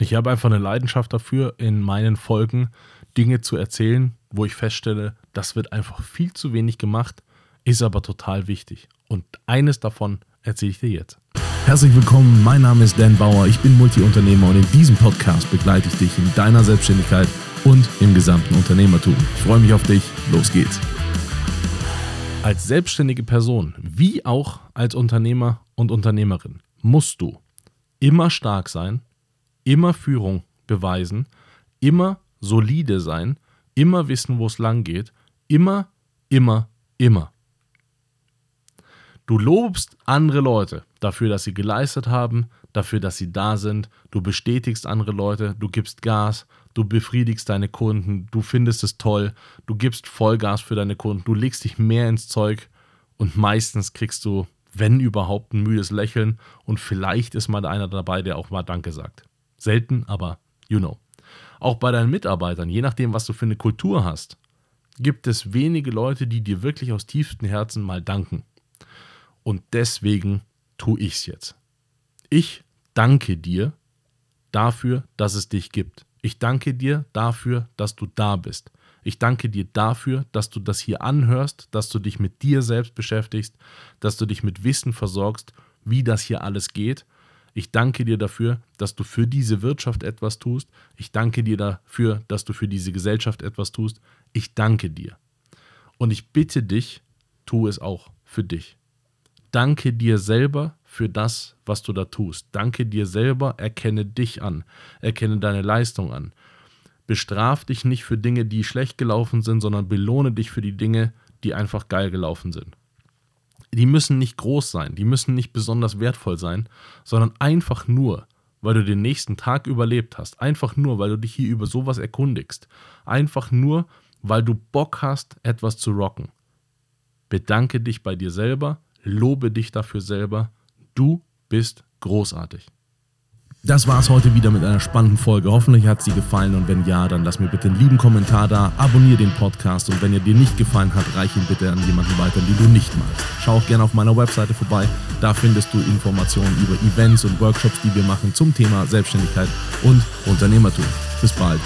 Ich habe einfach eine Leidenschaft dafür, in meinen Folgen Dinge zu erzählen, wo ich feststelle, das wird einfach viel zu wenig gemacht, ist aber total wichtig. Und eines davon erzähle ich dir jetzt. Herzlich willkommen, mein Name ist Dan Bauer, ich bin Multiunternehmer und in diesem Podcast begleite ich dich in deiner Selbstständigkeit und im gesamten Unternehmertum. Ich freue mich auf dich, los geht's. Als selbstständige Person, wie auch als Unternehmer und Unternehmerin, musst du immer stark sein, immer Führung beweisen, immer solide sein, immer wissen, wo es lang geht, immer, immer, immer. Du lobst andere Leute dafür, dass sie geleistet haben, dafür, dass sie da sind, du bestätigst andere Leute, du gibst Gas, du befriedigst deine Kunden, du findest es toll, du gibst Vollgas für deine Kunden, du legst dich mehr ins Zeug und meistens kriegst du, wenn überhaupt, ein müdes Lächeln und vielleicht ist mal einer dabei, der auch mal Danke sagt. Selten, aber you know. Auch bei deinen Mitarbeitern, je nachdem, was du für eine Kultur hast, gibt es wenige Leute, die dir wirklich aus tiefstem Herzen mal danken. Und deswegen tue ich es jetzt. Ich danke dir dafür, dass es dich gibt. Ich danke dir dafür, dass du da bist. Ich danke dir dafür, dass du das hier anhörst, dass du dich mit dir selbst beschäftigst, dass du dich mit Wissen versorgst, wie das hier alles geht ich danke dir dafür, dass du für diese Wirtschaft etwas tust. Ich danke dir dafür, dass du für diese Gesellschaft etwas tust. Ich danke dir. Und ich bitte dich, tu es auch für dich. Danke dir selber für das, was du da tust. Danke dir selber, erkenne dich an, erkenne deine Leistung an. Bestraf dich nicht für Dinge, die schlecht gelaufen sind, sondern belohne dich für die Dinge, die einfach geil gelaufen sind die müssen nicht groß sein, die müssen nicht besonders wertvoll sein, sondern einfach nur, weil du den nächsten Tag überlebt hast, einfach nur, weil du dich hier über sowas erkundigst, einfach nur, weil du Bock hast, etwas zu rocken. Bedanke dich bei dir selber, lobe dich dafür selber, du bist großartig. Das war's heute wieder mit einer spannenden Folge. Hoffentlich hat sie gefallen und wenn ja, dann lass mir bitte einen lieben Kommentar da, abonniere den Podcast und wenn er dir nicht gefallen hat, reich ihn bitte an jemanden weiter, den du nicht magst. Schau auch gerne auf meiner Webseite vorbei. Da findest du Informationen über Events und Workshops, die wir machen zum Thema Selbstständigkeit und Unternehmertum. Bis bald.